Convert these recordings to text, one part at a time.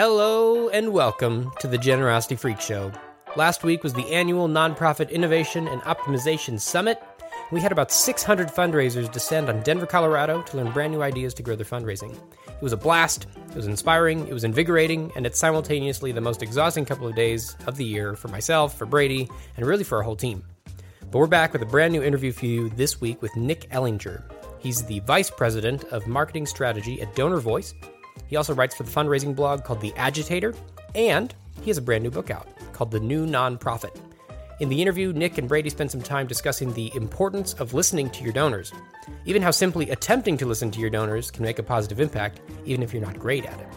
Hello and welcome to the Generosity Freak Show. Last week was the annual Nonprofit Innovation and Optimization Summit. We had about 600 fundraisers descend on Denver, Colorado to learn brand new ideas to grow their fundraising. It was a blast, it was inspiring, it was invigorating, and it's simultaneously the most exhausting couple of days of the year for myself, for Brady, and really for our whole team. But we're back with a brand new interview for you this week with Nick Ellinger. He's the Vice President of Marketing Strategy at DonorVoice, he also writes for the fundraising blog called The Agitator, and he has a brand new book out called The New Nonprofit. In the interview, Nick and Brady spend some time discussing the importance of listening to your donors, even how simply attempting to listen to your donors can make a positive impact, even if you're not great at it.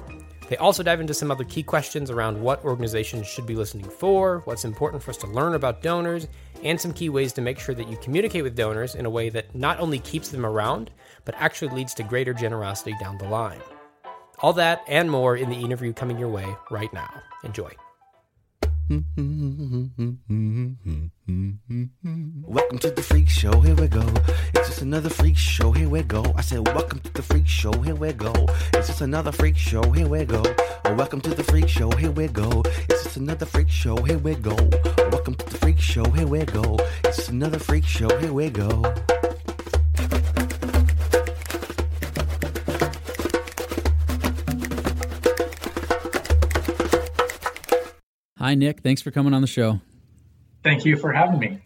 They also dive into some other key questions around what organizations should be listening for, what's important for us to learn about donors, and some key ways to make sure that you communicate with donors in a way that not only keeps them around, but actually leads to greater generosity down the line. All that and more in the interview coming your way right now. Enjoy. Welcome to the freak show, here we go. It's just another freak show, here we go. I said, Welcome to the freak show, here we go. It's just another freak show, here we go. Oh, welcome to the freak show, here we go. It's just another freak show, here we go. Welcome to the freak show, here we go. It's just another freak show, here we go. Hi, Nick. Thanks for coming on the show. Thank you for having me.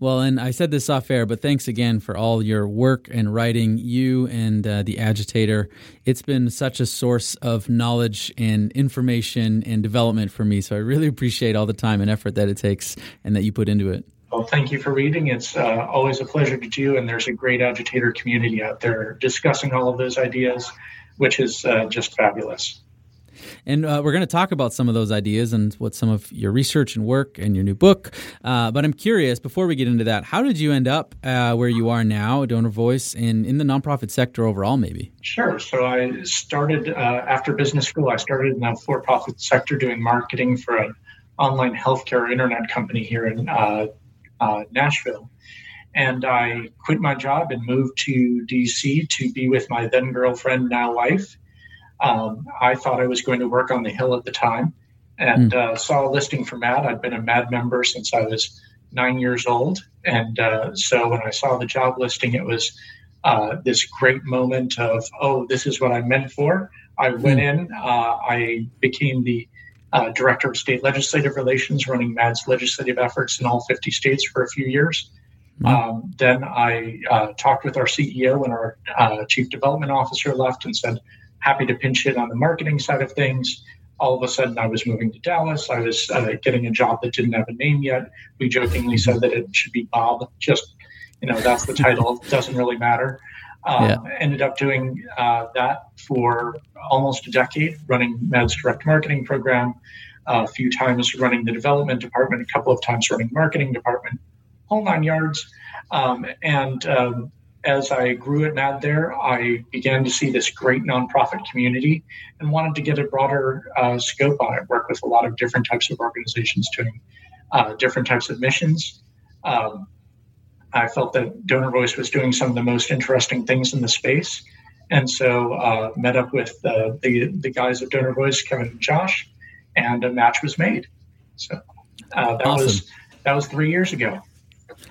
Well, and I said this off air, but thanks again for all your work and writing. You and uh, the Agitator, it's been such a source of knowledge and information and development for me. So I really appreciate all the time and effort that it takes and that you put into it. Well, thank you for reading. It's uh, always a pleasure to do, and there's a great agitator community out there discussing all of those ideas, which is uh, just fabulous. And uh, we're going to talk about some of those ideas and what some of your research and work and your new book. Uh, but I'm curious, before we get into that, how did you end up uh, where you are now, DonorVoice, and in the nonprofit sector overall, maybe? Sure. So I started uh, after business school, I started in the for profit sector doing marketing for an online healthcare internet company here in uh, uh, Nashville. And I quit my job and moved to DC to be with my then girlfriend, now wife. Um, I thought I was going to work on the Hill at the time and mm. uh, saw a listing for MADD. I'd been a MADD member since I was nine years old. And uh, so when I saw the job listing, it was uh, this great moment of, oh, this is what I'm meant for. I went mm. in, uh, I became the uh, director of state legislative relations, running MADD's legislative efforts in all 50 states for a few years. Mm. Um, then I uh, talked with our CEO when our chief development officer left and said, happy to pinch hit on the marketing side of things. All of a sudden, I was moving to Dallas. I was uh, getting a job that didn't have a name yet. We jokingly said that it should be Bob. Just, you know, that's the title. It doesn't really matter. Um, yeah. Ended up doing uh, that for almost a decade, running MADD's direct marketing program, a few times running the development department, a couple of times running marketing department, whole nine yards. Um, and um, as I grew at MADD there, I began to see this great nonprofit community and wanted to get a broader uh, scope on it, work with a lot of different types of organizations doing uh, different types of missions. Um, I felt that DonorVoice was doing some of the most interesting things in the space. And so uh, met up with the, the guys at DonorVoice, Kevin and Josh, and a match was made. So uh, that awesome. was that was three years ago.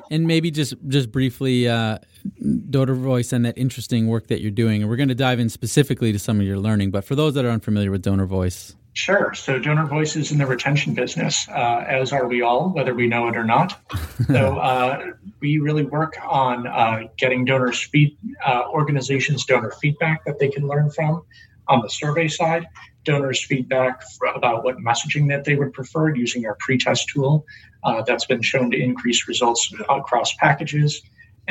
And maybe just just briefly, uh, DonorVoice and that interesting work that you're doing. And we're going to dive in specifically to some of your learning. But for those that are unfamiliar with DonorVoice, Sure. So DonorVoice is in the retention business, uh, as are we all, whether we know it or not. so uh, we really work on uh, getting donors feed uh, organizations donor feedback that they can learn from. On the survey side, donors feedback about what messaging that they would prefer using our pretest tool. Uh, that's been shown to increase results across packages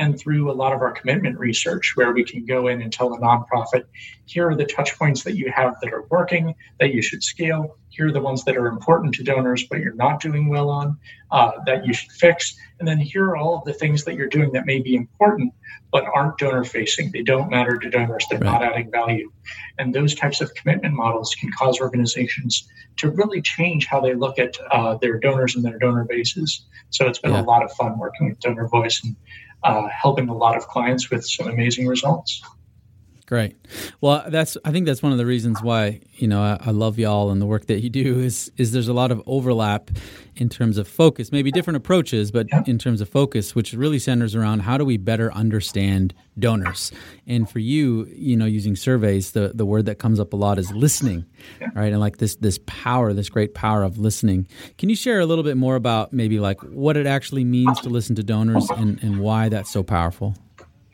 and through a lot of our commitment research, where we can go in and tell a nonprofit, here are the touch points that you have that are working, that you should scale. Here are the ones that are important to donors, but you're not doing well on, uh, that you should fix. And then here are all of the things that you're doing that may be important, but aren't donor facing. They don't matter to donors, they're right. not adding value. And those types of commitment models can cause organizations to really change how they look at uh, their donors and their donor bases. So it's been yeah. a lot of fun working with DonorVoice and uh, helping a lot of clients with some amazing results. Great. Well, that's I think that's one of the reasons why you know I, I, love y'all and the work that you do is is there's a lot of overlap in terms of focus, maybe different approaches, but in terms of focus, which really centers around how do we better understand donors. And for you, you know, using surveys, the the word that comes up a lot is listening, right? And like this this power, this great power of listening. Can you share a little bit more about maybe like what it actually means to listen to donors and and why that's so powerful?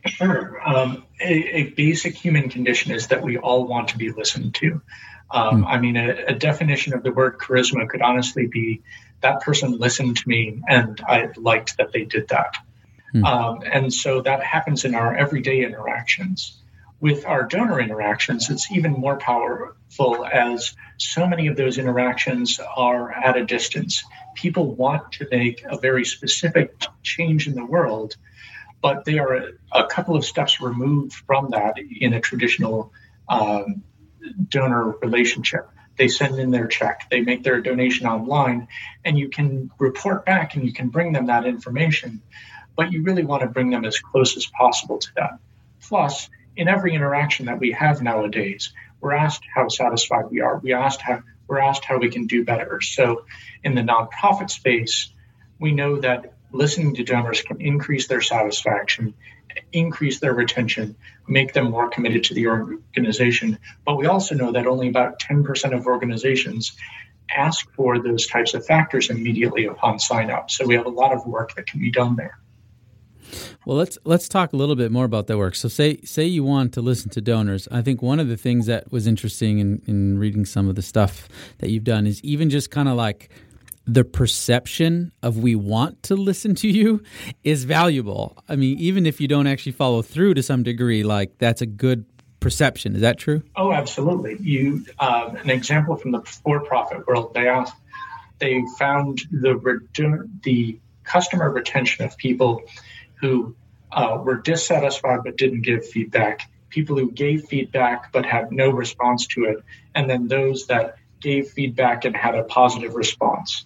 Sure. Um, a, a, basic human condition is that we all want to be listened to. Um, mm. I mean, a, a, definition of the word charisma could honestly be that person listened to me and I liked that they did that. Mm. Um, and so that happens in our everyday interactions. With our donor interactions, it's even more powerful as so many of those interactions are at a distance. People want to make a very specific change in the world but they are a, a couple of steps removed from that in a traditional um, donor relationship. They send in their check, they make their donation online, and you can report back and you can bring them that information, but you really want to bring them as close as possible to that. Plus, in every interaction that we have nowadays, we're asked how satisfied we are. We asked how we're asked how we can do better. So, in the nonprofit space, we know that listening to donors can increase their satisfaction, increase their retention, make them more committed to the organization. But we also know that only about 10% of organizations ask for those types of factors immediately upon sign up. So we have a lot of work that can be done there. Well, let's let's talk a little bit more about that work. So, say say you want to listen to donors. I think one of the things that was interesting in, in reading some of the stuff that you've done is even just kind of like the perception of we want to listen to you is valuable. I mean, even if you don't actually follow through to some degree, like that's a good perception. Is that true? Oh, absolutely. You uh, an example from the for-profit world. They asked, they found the the customer retention of people who uh, were dissatisfied but didn't give feedback, people who gave feedback but had no response to it, and then those that gave feedback and had a positive response.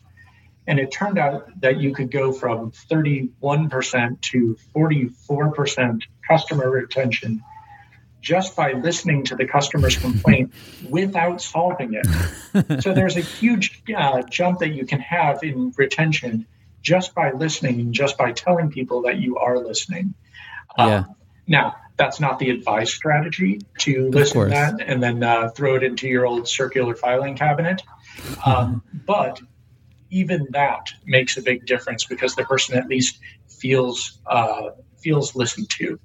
And it turned out that you could go from 31% to 44% customer retention just by listening to the customer's complaint without solving it. so there's a huge uh, jump that you can have in retention just by listening and just by telling people that you are listening. Uh, yeah. now, that's not the advice strategy to listen to that and then uh, throw it into your old circular filing cabinet. Um, but even that makes a big difference because the person at least feels uh, feels listened to.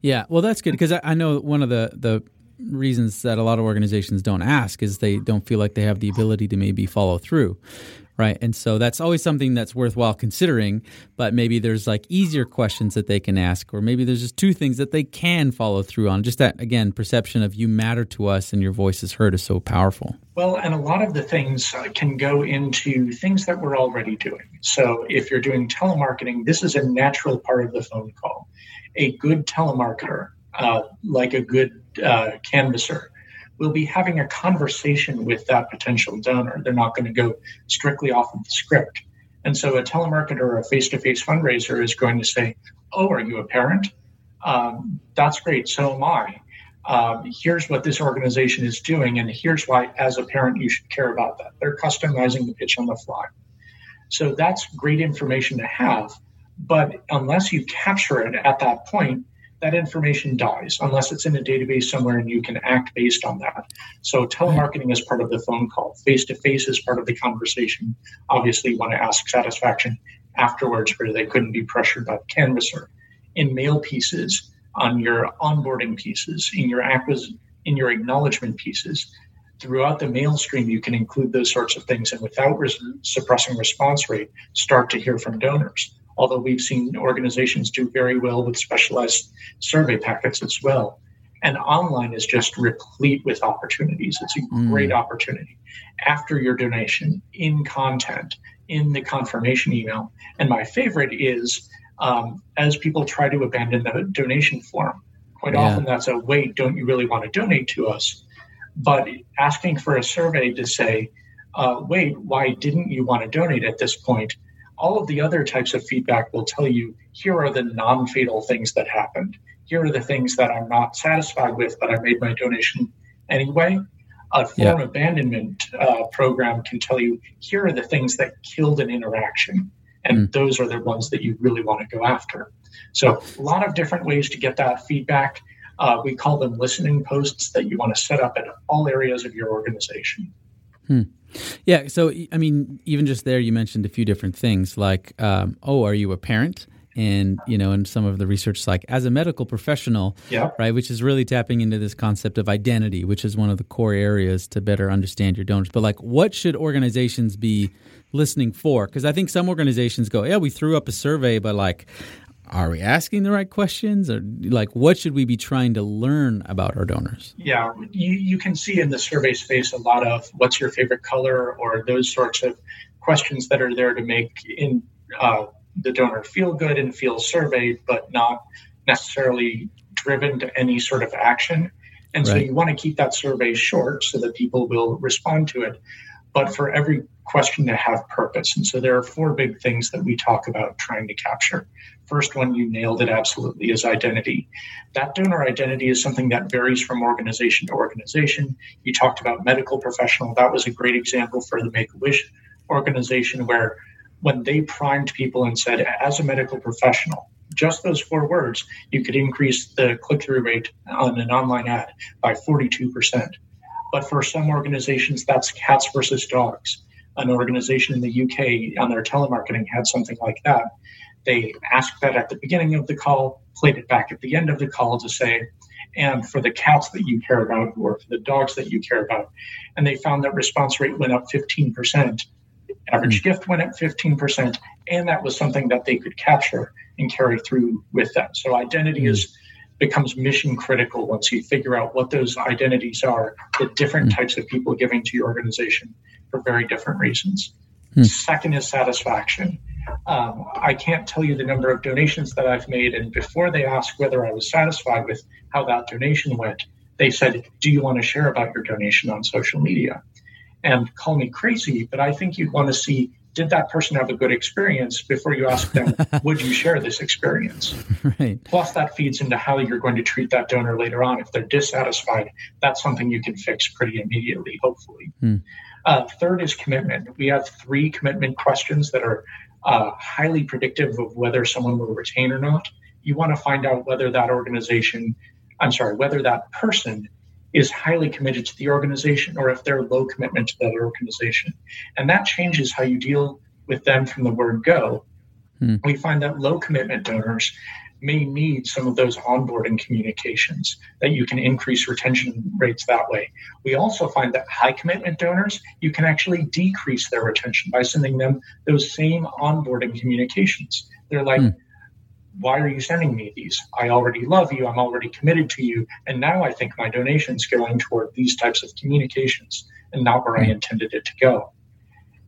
Yeah, well, that's good because I, I know one of the the reasons that a lot of organizations don't ask is they don't feel like they have the ability to maybe follow through right? And so that's always something that's worthwhile considering. But maybe there's like easier questions that they can ask, or maybe there's just two things that they can follow through on. Just that, again, perception of you matter to us and your voice is heard is so powerful. Well, and a lot of the things uh, can go into things that we're already doing. So if you're doing telemarketing, this is a natural part of the phone call. A good telemarketer, uh, like a good uh, canvasser, will be having a conversation with that potential donor. They're not going to go strictly off of the script. And so a telemarketer or a face to face fundraiser is going to say, Oh, are you a parent? Um, that's great. So am I. Um, here's what this organization is doing, and here's why, as a parent, you should care about that. They're customizing the pitch on the fly. So that's great information to have. But unless you capture it at that point, that information dies unless it's in a database somewhere and you can act based on that. So telemarketing is part of the phone call. Face to face is part of the conversation. Obviously, you want to ask satisfaction afterwards where they couldn't be pressured by the canvasser. In mail pieces, on your onboarding pieces, in your acquisition, in your acknowledgement pieces, throughout the mail stream, you can include those sorts of things, and without res- suppressing response rate, start to hear from donors although we've seen organizations do very well with specialized survey packets as well. And online is just replete with opportunities. It's a mm. great opportunity. After your donation, in content, in the confirmation email. And my favorite is um, as people try to abandon the donation form. Quite yeah. often that's a wait, don't you really want to donate to us? But asking for a survey to say, uh, wait, why didn't you want to donate at this point? All of the other types of feedback will tell you here are the non fatal things that happened. Here are the things that I'm not satisfied with, but I made my donation anyway. A form yeah. abandonment uh, program can tell you here are the things that killed an interaction, and mm. those are the ones that you really want to go after. So, a lot of different ways to get that feedback. Uh, we call them listening posts that you want to set up in all areas of your organization. Hmm. Yeah. So, I mean, even just there, you mentioned a few different things like, um, oh, are you a parent? And, you know, and some of the research, like as a medical professional, yeah. right, which is really tapping into this concept of identity, which is one of the core areas to better understand your donors. But, like, what should organizations be listening for? Because I think some organizations go, yeah, we threw up a survey, but like, are we asking the right questions or like what should we be trying to learn about our donors yeah you, you can see in the survey space a lot of what's your favorite color or those sorts of questions that are there to make in uh, the donor feel good and feel surveyed but not necessarily driven to any sort of action and so you want to keep that survey short so that people will respond to it but for every question to have purpose. And so there are four big things that we talk about trying to capture. First one, you nailed it absolutely, is identity. That donor identity is something that varies from organization to organization. You talked about medical professional. That was a great example for the Make a Wish organization where when they primed people and said, as a medical professional, just those four words, you could increase the click through rate on an online ad by 42%. But for some organizations, that's cats versus dogs. An organization in the UK on their telemarketing had something like that. They asked that at the beginning of the call, played it back at the end of the call to say, and for the cats that you care about or for the dogs that you care about. And they found that response rate went up 15%. Average mm-hmm. gift went up 15%. And that was something that they could capture and carry through with them. So identity is becomes mission critical once you figure out what those identities are, the different mm types of people giving to your organization for very different reasons. mm Second is satisfaction. Um, I can't tell you the number of donations that I've made, and before they ask whether I was satisfied with how that donation went, they said, Do you want to share about your donation on social media? And call me crazy, but I think you'd want to see did that person have a good experience before you ask them, would you share this experience? Right. Plus, that feeds into how you're going to treat that donor later on. If they're dissatisfied, that's something you can fix pretty immediately, hopefully. Hmm. Uh, third is commitment. We have three commitment questions that are uh, highly predictive of whether someone will retain or not. You want to find out whether that organization, I'm sorry, whether that person is highly committed to the organization or if they're low commitment to that organization. And that changes how you deal with them from the word go. Hmm. We find that low commitment donors may need some of those onboarding communications that you can increase retention rates that way. We also find that high commitment donors, you can actually decrease their retention by sending them those same onboarding communications. They're like, hmm why are you sending me these? I already love you. I'm already committed to you. And now I think my donation's going toward these types of communications and not where I hmm. intended it to go.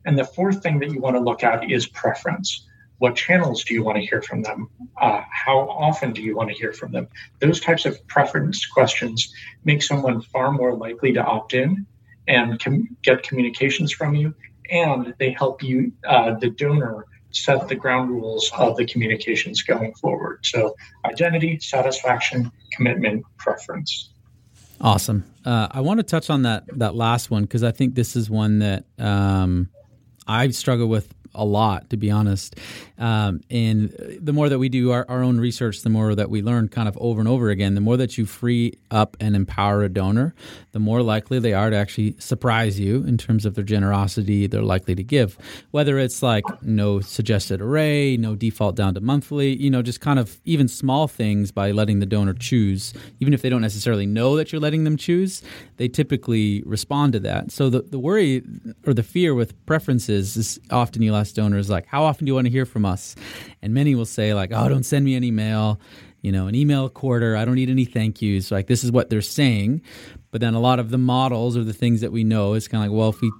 And the fourth thing that you want to look at is preference. What channels do you want to hear from them? Uh, how often do you want to hear from them? Those types of preference questions make someone far more likely to opt in and com- get communications from you. And they help you, uh, the donor, set the ground rules of the communications going forward. So, identity, satisfaction, commitment, preference. Awesome. Uh, I want to touch on that that last one because I think this is one that um, I struggle with a lot, to be honest. Um, and the more that we do our, our, own research, the more that we learn kind of over and over again, the more that you free up and empower a donor, the more likely they are to actually surprise you in terms of their generosity they're likely to give. Whether it's like no suggested array, no default down to monthly, you know, just kind of even small things by letting the donor choose, even if they don't necessarily know that you're letting them choose, they typically respond to that. So the, the worry or the fear with preferences is often you'll ask donors, like, how often do you want to hear from us? And many will say, like, oh, don't send me any mail, you know, an email a quarter. I don't need any thank yous. like, this is what they're saying. But then a lot of the models or the things that we know is kind of like, well, if we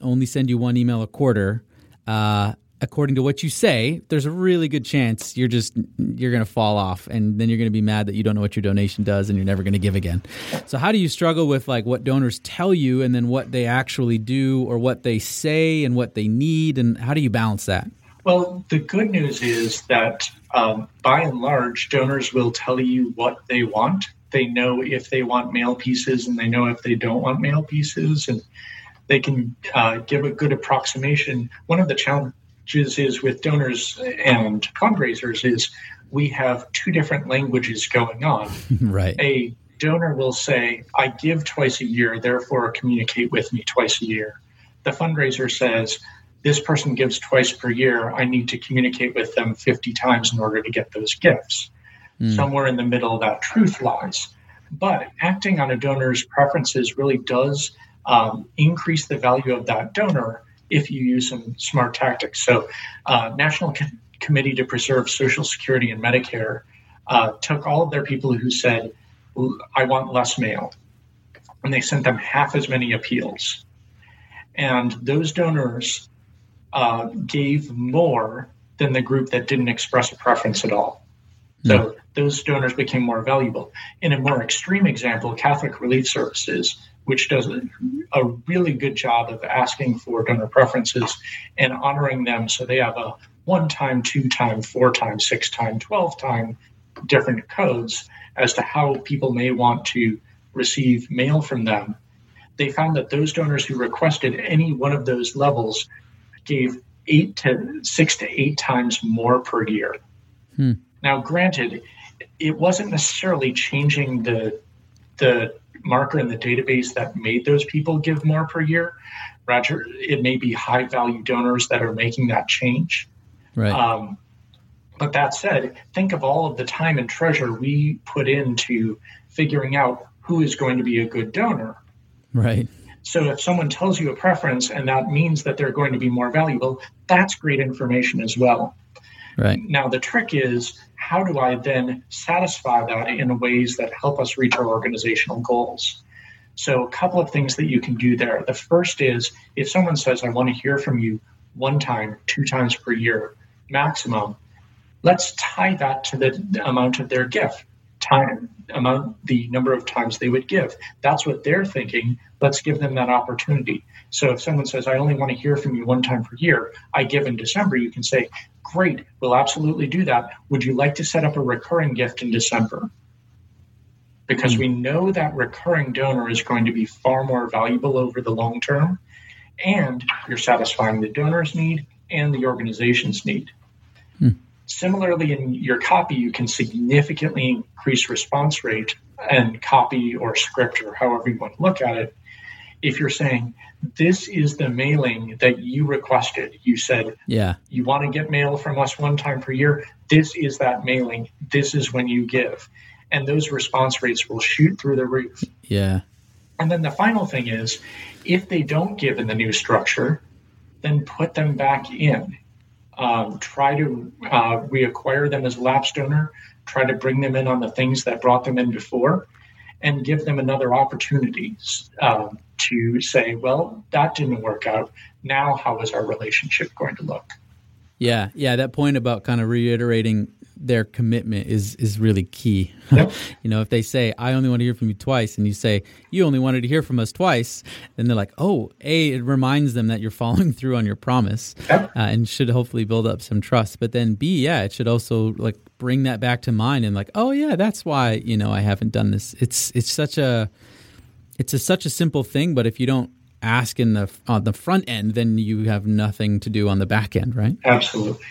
only send you one email a quarter, uh, according to what you say, there's a really good chance you're just you're going to fall off, and then you're going to be mad that you don't know what your donation does, and you're never going to give again. So how do you struggle with like what donors tell you, and then what they actually do, or what they say, and what they need, and how do you balance that? Well, the good news is that um, by and large, donors will tell you what they want. They know if they want mail pieces and they know if they don't want mail pieces, and they can uh, give a good approximation. One of the challenges is with donors and fundraisers is we have two different languages going on. right. A donor will say, I give twice a year, therefore communicate with me twice a year. The fundraiser says, this person gives twice per year. I need to communicate with them 50 times in order to get those gifts. Mm. Somewhere in the middle, that truth lies. But acting on a donor's preferences really does um, increase the value of that donor if you use some smart tactics. So, uh, National Co- Committee to Preserve Social Security and Medicare uh, took all of their people who said, I want less mail, and they sent them half as many appeals. And those donors uh, gave more than the group that didn't express a preference at all. So mm. those donors became more valuable. In a more extreme example, Catholic Relief Services, which does a, really good job of asking for donor preferences and honoring them so they have a one time, two time, four time, six time, 12 time different codes as to how people may want to receive mail from them. They found that those donors who requested any one of those levels gave eight to six to eight times more per year. Hmm. Now, granted, it wasn't necessarily changing the the marker in the database that made those people give more per year. Roger, it may be high value donors that are making that change. Right. Um, but that said, think of all of the time and treasure we put into figuring out who is going to be a good donor. Right. So if someone tells you a preference and that means that they're going to be more valuable, that's great information as well. Right. Now the trick is how do I then satisfy that in ways that help us reach our organizational goals? So a couple of things that you can do there. The first is if someone says I want to hear from you one time, two times per year maximum, let's tie that to the amount of their gift time amount the number of times they would give that's what they're thinking let's give them that opportunity so if someone says i only want to hear from you one time per year i give in december you can say great we'll absolutely do that would you like to set up a recurring gift in december because we know that recurring donor is going to be far more valuable over the long term and you're satisfying the donor's need and the organization's need hmm. Similarly, in your copy, you can significantly increase response rate and copy or script or however you want to look at it. If you're saying, this is the mailing that you requested, you said, yeah, you want to get mail from us one time per year. This is that mailing. This is when you give. And those response rates will shoot through the roof. Yeah. And then the final thing is if they don't give in the new structure, then put them back in um, try to uh, reacquire them as lapsed donor, try to bring them in on the things that brought them in before, and give them another opportunity um, to say, well, that didn't work out. Now, how is our relationship going to look? Yeah, yeah, that point about kind of reiterating their commitment is is really key. Yep. you know, if they say I only want to hear from you twice, and you say you only wanted to hear from us twice, then they're like, oh, a it reminds them that you're following through on your promise, yep. uh, and should hopefully build up some trust. But then b yeah, it should also like bring that back to mind and like, oh yeah, that's why you know I haven't done this. It's it's such a it's a, such a simple thing, but if you don't ask in the on the front end, then you have nothing to do on the back end, right? Absolutely.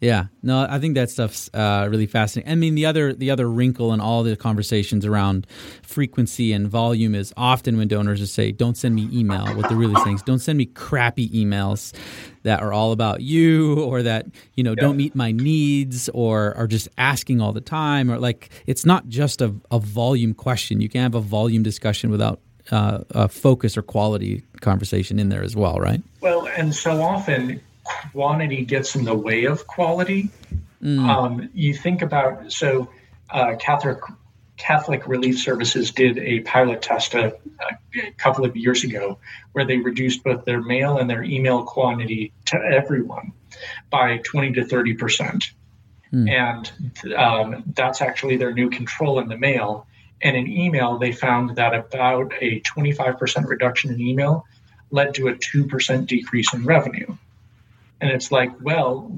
Yeah, no, I think that stuff's uh, really fascinating. I mean, the other the other wrinkle in all the conversations around frequency and volume is often when donors just say, "Don't send me email." What they're really saying is, "Don't send me crappy emails that are all about you, or that you know yeah. don't meet my needs, or are just asking all the time, or like it's not just a, a volume question. You can have a volume discussion without uh, a focus or quality conversation in there as well, right? Well, and so often quantity gets in the way of quality. Mm. Um, you think about so uh, Catholic Catholic Relief Services did a pilot test a, a, couple of years ago where they reduced both their mail and their email quantity to everyone by 20 to 30 percent. Mm. And um, that's actually their new control in the mail. And in email, they found that about a 25% reduction in email led to a 2% decrease in revenue. And it's like, well,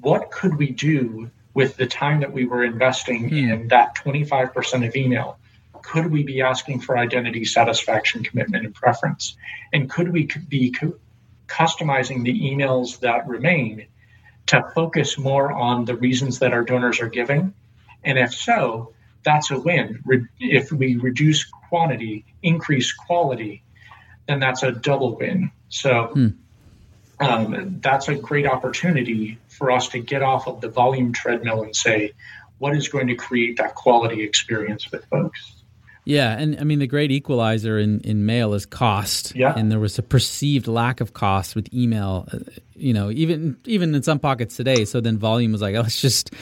what could we do with the time that we were investing mm. in that 25% of email? Could we be asking for identity, satisfaction, commitment, and preference? And could we be customizing the emails that remain to focus more on the reasons that our donors are giving? And if so, that's a win. If we reduce quantity, increase quality, then that's a double win. So hmm. Um, that's a great opportunity for us to get off of the volume treadmill and say, what is going to create that quality experience with folks? Yeah, and I mean the great equalizer in, in mail is cost. Yeah, and there was a perceived lack of cost with email. Uh, you know, even even in some pockets today. So then volume was like, oh, let's just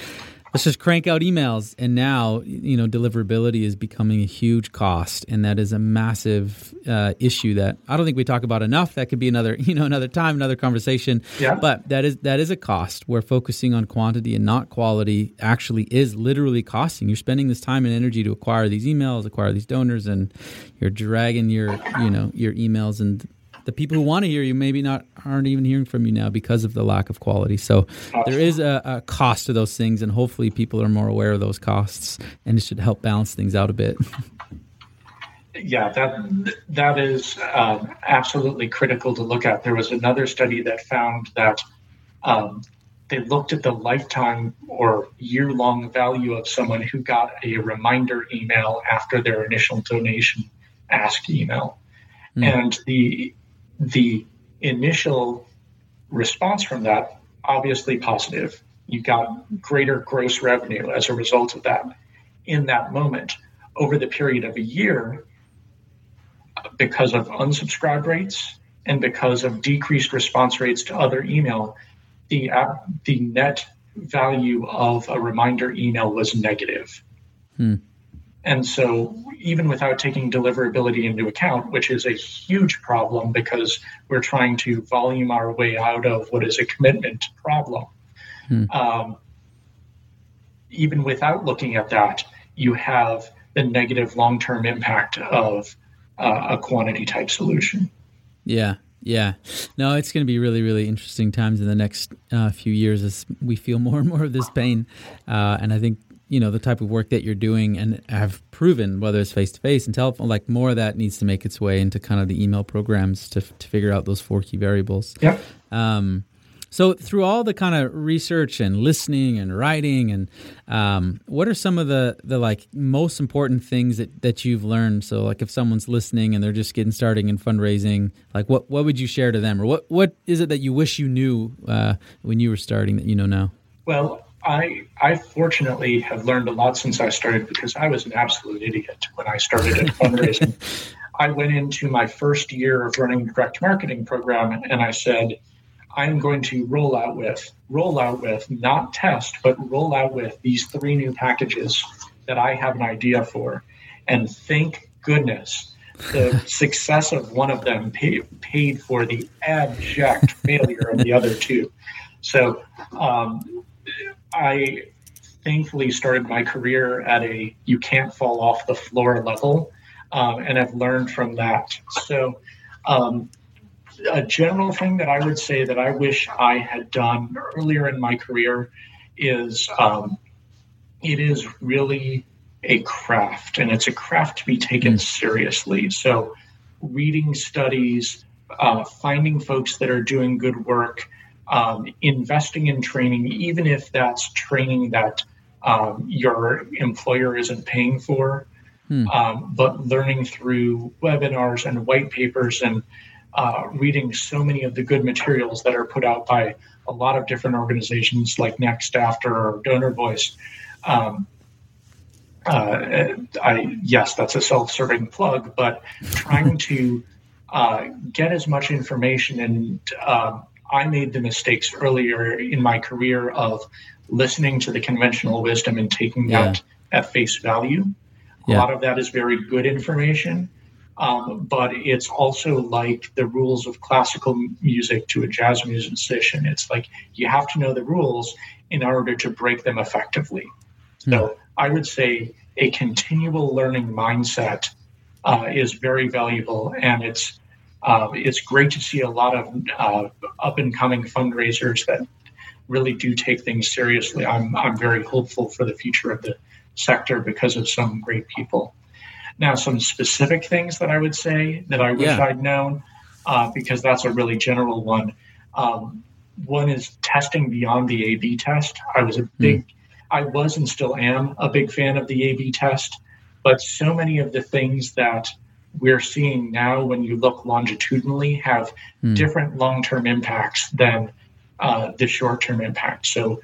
let's just crank out emails. And now you know deliverability is becoming a huge cost. And that is a massive uh, issue that i don't think we talk about enough. That could be another you know another time another conversation. Yeah. but that is that is a cost where focusing on quantity and not quality actually is literally costing. You're spending this time and energy to acquire these emails acquire these donors and you're dragging your you know your emails and the people who want to hear you maybe not aren't even hearing from you now because of the lack of quality. So there is a, a, cost to those things, and hopefully people are more aware of those costs, and it should help balance things out a bit. yeah, that that is um, absolutely critical to look at. There was another study that found that um, they looked at the lifetime or year long value of someone who got a reminder email after their initial donation ask email. Mm. And the the initial response from that obviously positive. You got greater gross revenue as a result of that in that moment. Over the period of a year, because of unsubscribe rates and because of decreased response rates to other email, the app, the net value of a reminder email was negative. Hmm. And so, even without taking deliverability into account, which is a huge problem because we're trying to volume our way out of what is a commitment problem, hmm. um, even without looking at that, you have the negative long term impact of uh, a quantity type solution. Yeah. Yeah, no, it's going to be really, really interesting times in the next uh, few years as we feel more and more of this pain. Uh, and I think you know the type of work that you're doing and have proven whether it's face to face and telephone like more of that needs to make its way into kind of the email programs to to figure out those four key variables. Yeah um, so through all the kind of research and listening and writing and um, what are some of the the like most important things that that you've learned? So like if someone's listening and they're just getting starting in fundraising like what what would you share to them? Or what what is it that you wish you knew uh, when you were starting that you know now? Well I I fortunately have learned a lot since I started because I was an absolute idiot when I started at fundraising. I went into my first year of running the direct marketing program and I said, I'm going to roll out with, roll out with, not test, but roll out with these three new packages that I have an idea for. And thank goodness the success of one of them pay, paid for the abject failure of the other two. So um, I thankfully started my career at a you can't fall off the floor level, um, and I've learned from that. So, um, a general thing that I would say that I wish I had done earlier in my career is um, it is really a craft, and it's a craft to be taken mm. seriously. So, reading studies, uh, finding folks that are doing good work um, investing in training, even if that's training that um, your employer isn't paying for, hmm. um, but learning through webinars and white papers and uh, reading so many of the good materials that are put out by a lot of different organizations like NextAfter or DonorVoice. Um, uh, I yes, that's a self-serving plug, but trying to uh, get as much information and um, I made the mistakes earlier in my career of listening to the conventional wisdom and taking yeah. that at face value. Yeah. A lot of that is very good information, um, but it's also like the rules of classical music to a jazz musician. It's like you have to know the rules in order to break them effectively. Hmm. So I would say a continual learning mindset uh, is very valuable, and it's uh, it's great to see a lot of uh, up and coming fundraisers that really do take things seriously. I'm, I'm very hopeful for the future of the sector because of some great people. Now, some specific things that I would say that I wish Yeah. I'd known, uh, because that's a really general one. Um, one is testing beyond the A/B test. I was a big, I was and still am a big fan of the A/B test, but so many of the things that we're seeing now, when you look longitudinally, have different long-term impacts than uh, the short-term impact. So,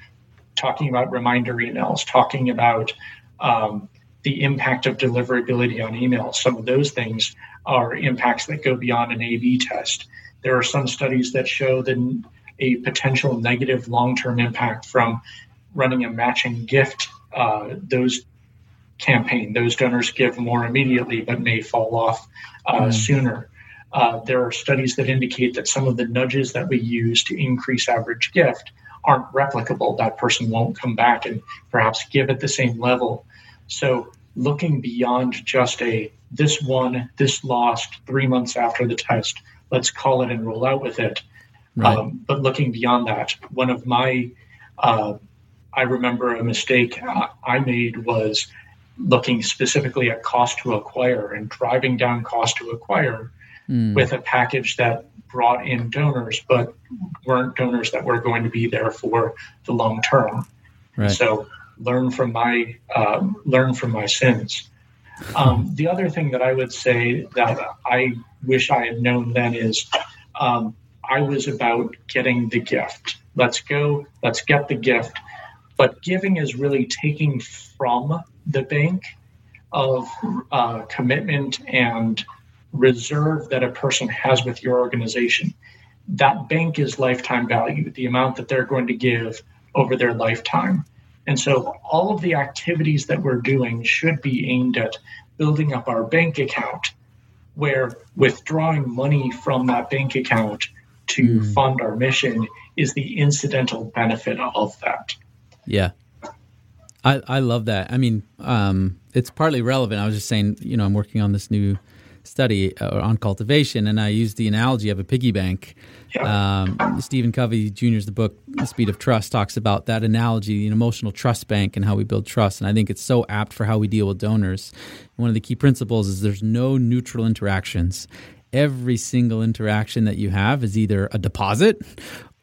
talking about reminder emails, talking about um, the impact of deliverability on emails. Some of those things are impacts that go beyond an A/B test. There are some studies that show that a potential negative long-term impact from running a matching gift. Uh, those campaign, those donors give more immediately, but may fall off uh, sooner. Uh, there are studies that indicate that some of the nudges that we use to increase average gift aren't replicable. That person won't come back and perhaps give at the same level. So, looking beyond just a this won, this lost three months after the test, let's call it and roll out with it. Right. Um, but looking beyond that, one of my, uh, I remember a mistake I made was looking specifically at cost to acquire and driving down cost to acquire Mm. with a package that brought in donors, but weren't donors that were going to be there for the long term. Right. So learn from my uh, learn from my sins. Um, the other thing that I would say that I wish I had known then is um, I was about getting the gift. Let's go. Let's get the gift. But giving is really taking from the bank of uh, commitment and reserve that a person has with your organization. That bank is lifetime value, the amount that they're going to give over their lifetime. And so all of the activities that we're doing should be aimed at building up our bank account, where withdrawing money from that bank account to fund our mission is the incidental benefit of that. Yeah. I, I love that. I mean, um, it's partly relevant. I was just saying, you know, I'm working on this new study uh, on cultivation, and I used the analogy of a piggy bank. Um, Stephen Covey Jr.'s the book The Speed of Trust talks about that analogy, an emotional trust bank, and how we build trust. And I think it's so apt for how we deal with donors. One of the key principles is there's no neutral interactions. Every single interaction that you have is either a deposit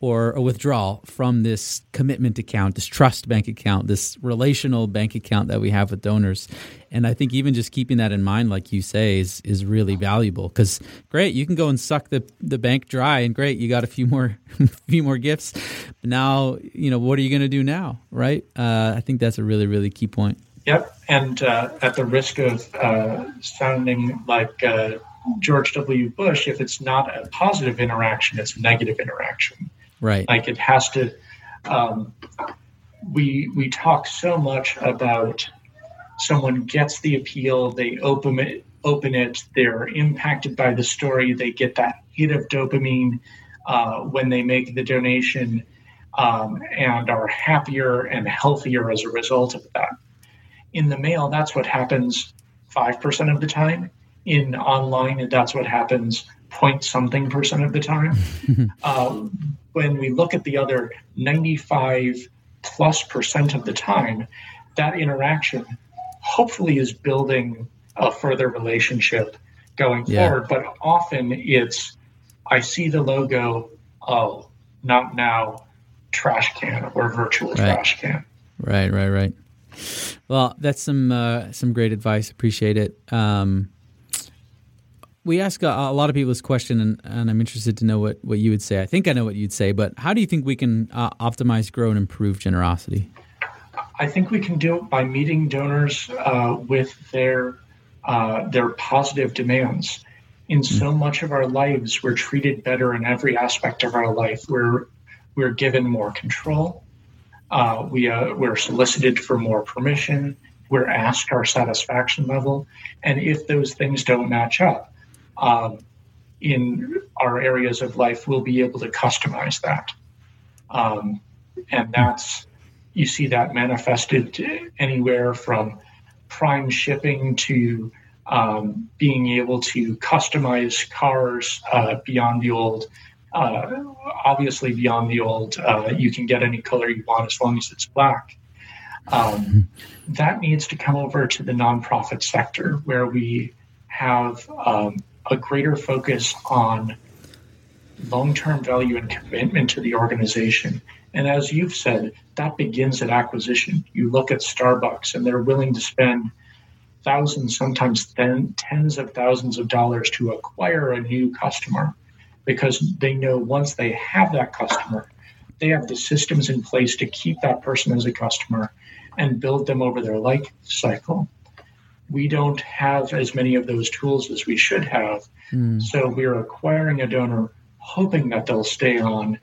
or a withdrawal from this commitment account, this trust bank account, this relational bank account that we have with donors. And I think even just keeping that in mind, like you say, is is really valuable. Because great, you can go and suck the the bank dry, and great, you got a few more few more gifts. But now, you know, what are you going to do now, right? Uh, I think that's a really really key point. Yep. And uh, at the risk of uh, sounding like uh, George W. Bush, if it's not a positive interaction, it's a negative interaction. Right. Like it has to. Um, we we talk so much about someone gets the appeal, they open it, open it, they're impacted by the story, they get that hit of dopamine uh, when they make the donation, um, and are happier and healthier as a result of that. In the mail, that's what happens five percent of the time. In online, that's what happens point something percent of the time. uh, when we look at the other 95 plus percent of the time, that interaction hopefully is building a further relationship going Yeah. forward. But often it's, I see the logo, oh, not now, trash can or virtual Right. trash can. Right, right, right. Well, that's some uh, some great advice. Appreciate it. Um, we ask a, a lot of people this question, and, and I'm interested to know what, what you would say. I think I know what you'd say, but how do you think we can uh, optimize, grow, and improve generosity? I think we can do it by meeting donors uh, with their uh, their positive demands. In so much of our lives, we're treated better in every aspect of our life. We're we're given more control. Uh, we uh, we're solicited for more permission. We're asked our satisfaction level, and if those things don't match up um, in our areas of life, we'll be able to customize that. Um, and that's you see that manifested anywhere from prime shipping to um, being able to customize cars uh, beyond the old. Uh, obviously, beyond the old, uh, you can get any color you want as long as it's black. Um, that needs to come over to the nonprofit sector where we have um, a greater focus on long term value and commitment to the organization. And as you've said, that begins at acquisition. You look at Starbucks and they're willing to spend thousands, sometimes ten, tens of thousands of dollars to acquire a new customer because they know once they have that customer, they have the systems in place to keep that person as a customer and build them over their life cycle. We don't have as many of those tools as we should have. Mm. So we're acquiring a donor hoping that they'll stay on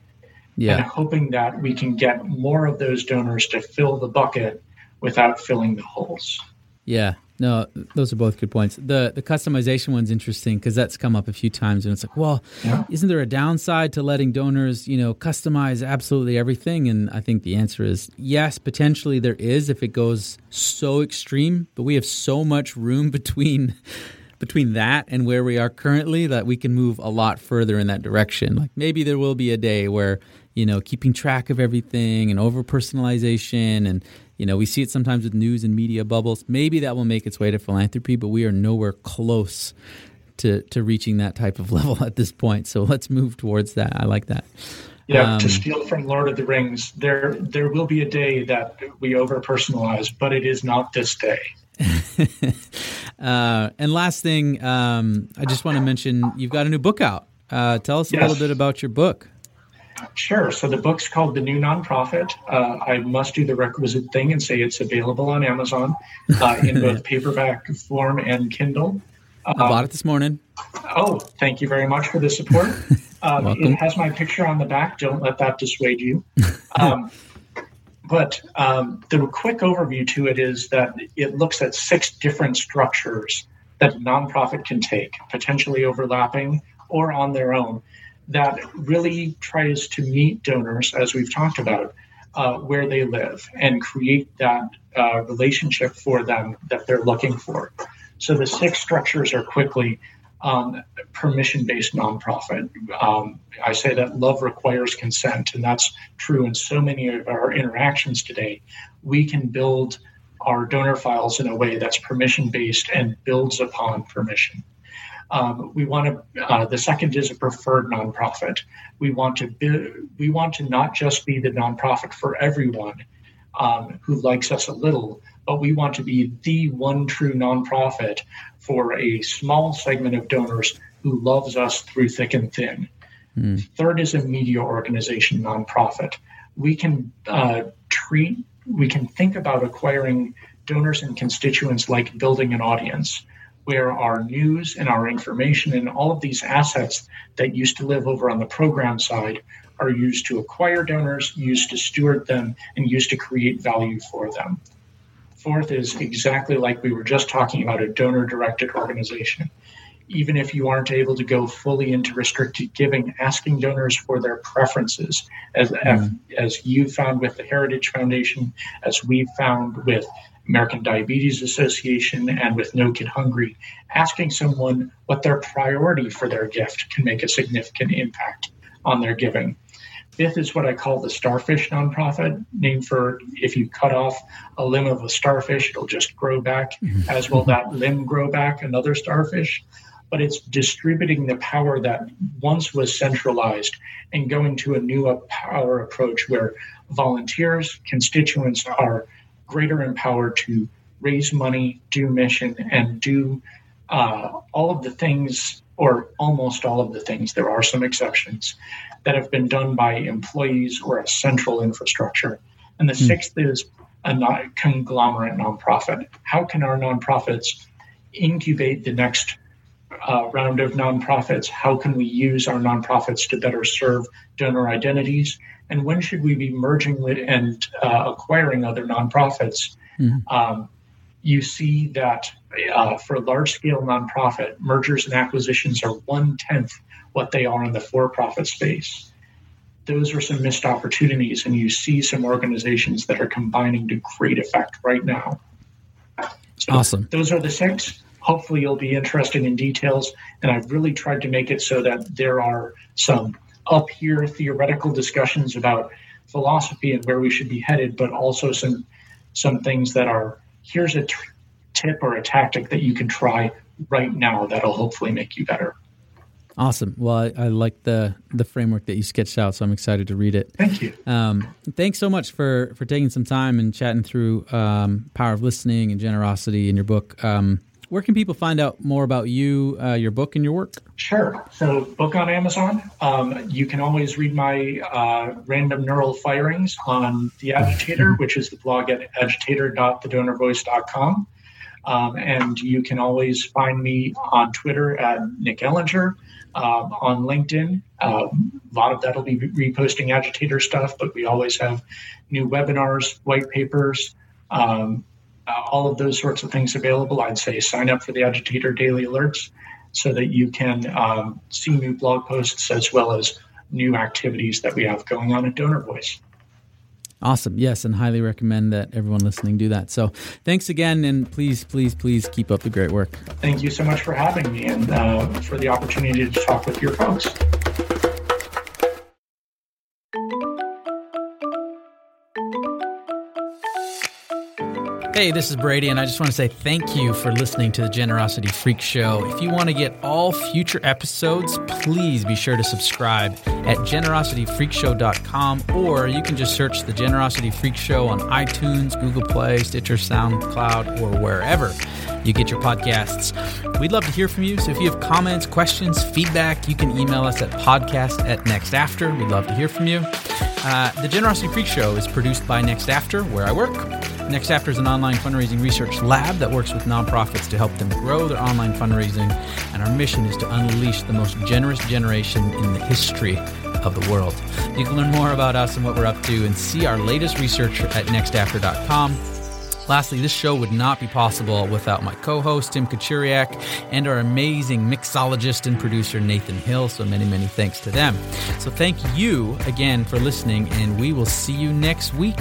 yeah. and hoping that we can get more of those donors to fill the bucket without filling the holes. Yeah, no, those are both good points. The the customization one's interesting because that's come up a few times, and it's like, well, yeah. isn't there a downside to letting donors, you know, customize absolutely everything? And I think the answer is yes, potentially there is if it goes so extreme. But we have so much room between between that and where we are currently that we can move a lot further in that direction. Like maybe there will be a day where you know keeping track of everything and over personalization and you know we see it sometimes with news and media bubbles. Maybe that will make its way to philanthropy, but we are nowhere close to to reaching that type of level at this point. So let's move towards that. I like that. Yeah, um, to steal from Lord of the Rings, there there will be a day that we over personalize, but it is not this day. uh, and last thing, um, I just want to mention you've got a new book out. Uh, tell us a yes. little bit about your book. Sure. So the book's called The New Nonprofit. Uh, I must do the requisite thing and say it's available on Amazon uh, in both paperback form and Kindle. I bought it this morning. Oh, thank you very much for the support. Um, it has my picture on the back. Don't let that dissuade you. Um, but um, the quick overview to it is that it looks at six different structures that a nonprofit can take, potentially overlapping or on their own, that really tries to meet donors, as we've talked about, uh, where they live and create that uh, relationship for them that they're looking for. So the six structures are quickly um, permission based nonprofit. Um, I say that love requires consent, and that's true in so many of our interactions today. We can build our donor files in a way that's permission based and builds upon permission. Um, we want to. Uh, the second is a preferred nonprofit. We want to. Be, we want to not just be the nonprofit for everyone um, who likes us a little, but we want to be the one true nonprofit for a small segment of donors who loves us through thick and thin. Mm. Third is a media organization nonprofit. We can uh, treat, we can think about acquiring donors and constituents like building an audience where our news and our information and all of these assets that used to live over on the program side are used to acquire donors, used to steward them, and used to create value for them. Fourth is exactly like we were just talking about a donor directed organization. Even if you aren't able to go fully into restricted giving, asking donors for their preferences, as, mm-hmm. as you found with the Heritage Foundation, as we've found with American Diabetes Association and with No Kid Hungry, asking someone what their priority for their gift can make a significant impact on their giving. Fifth is what I call the starfish nonprofit, named for if you cut off a limb of a starfish, it'll just grow back, as will that limb grow back another starfish. But it's distributing the power that once was centralized and going to a new uh, power approach where volunteers, constituents are greater empowered to raise money, do mission, and do uh, all of the things, or almost all of the things. There are some exceptions that have been done by employees or a central infrastructure. And the mm. sixth is a non- conglomerate nonprofit. How can our nonprofits incubate the next uh, round of nonprofits? How can we use our nonprofits to better serve donor identities? And when should we be merging with and uh, acquiring other nonprofits? Mm. Um, you see that uh, for large scale nonprofit, mergers and acquisitions are one tenth what they are in the for profit space. Those are some missed opportunities, and you see some organizations that are combining to great effect right now. So awesome. Those are the six. Hopefully you'll be interested in details. And I've really tried to make it so that there are some up here theoretical discussions about philosophy and where we should be headed, but also some some things that are here's a t- tip or a tactic that you can try right now that'll hopefully make you better. Awesome. Well, I, I, like the the framework that you sketched out, so I'm excited to read it. Thank you. Um, thanks so much for for taking some time and chatting through um, power of listening and generosity in your book. Um, where can people find out more about you, uh, your book, and your work? Sure. So, book on Amazon. Um, you can always read my uh, random neural firings on The Agitator, which is the blog at agitator.thedonorvoice.com. Um, and you can always find me on Twitter at Nick Ellinger, uh, on LinkedIn. Um, a lot of that will be reposting agitator stuff, but we always have new webinars, white papers, um, uh, all of those sorts of things available. I'd say sign up for the Agitator Daily Alerts so that you can um, see new blog posts as well as new activities that we have going on at DonorVoice. Awesome. Yes, and highly recommend that everyone listening do that. So thanks again, and please, please, please keep up the great work. Thank you so much for having me and uh, for the opportunity to talk with your folks. Hey, this is Brady, and I just want to say thank you for listening to the Generosity Freak Show. If you want to get all future episodes, please be sure to subscribe at generosityfreakshow.com, or you can just search the Generosity Freak Show on iTunes, Google Play, Stitcher, SoundCloud, or wherever you get your podcasts. We'd love to hear from you, so if you have comments, questions, feedback, you can email us at podcast at nextafter. We'd love to hear from you. Uh, the Generosity Freak Show is produced by NextAfter, where I work. NextAfter is an online fundraising research lab that works with nonprofits to help them grow their online fundraising, and our mission is to unleash the most generous generation in the history of the world. You can learn more about us and what we're up to and see our latest research at nextafter.com. Lastly, this show would not be possible without my co host, Tim Kachuriak, and our amazing mixologist and producer, Nathan Hill. So many, many thanks to them. So thank you again for listening, and we will see you next week.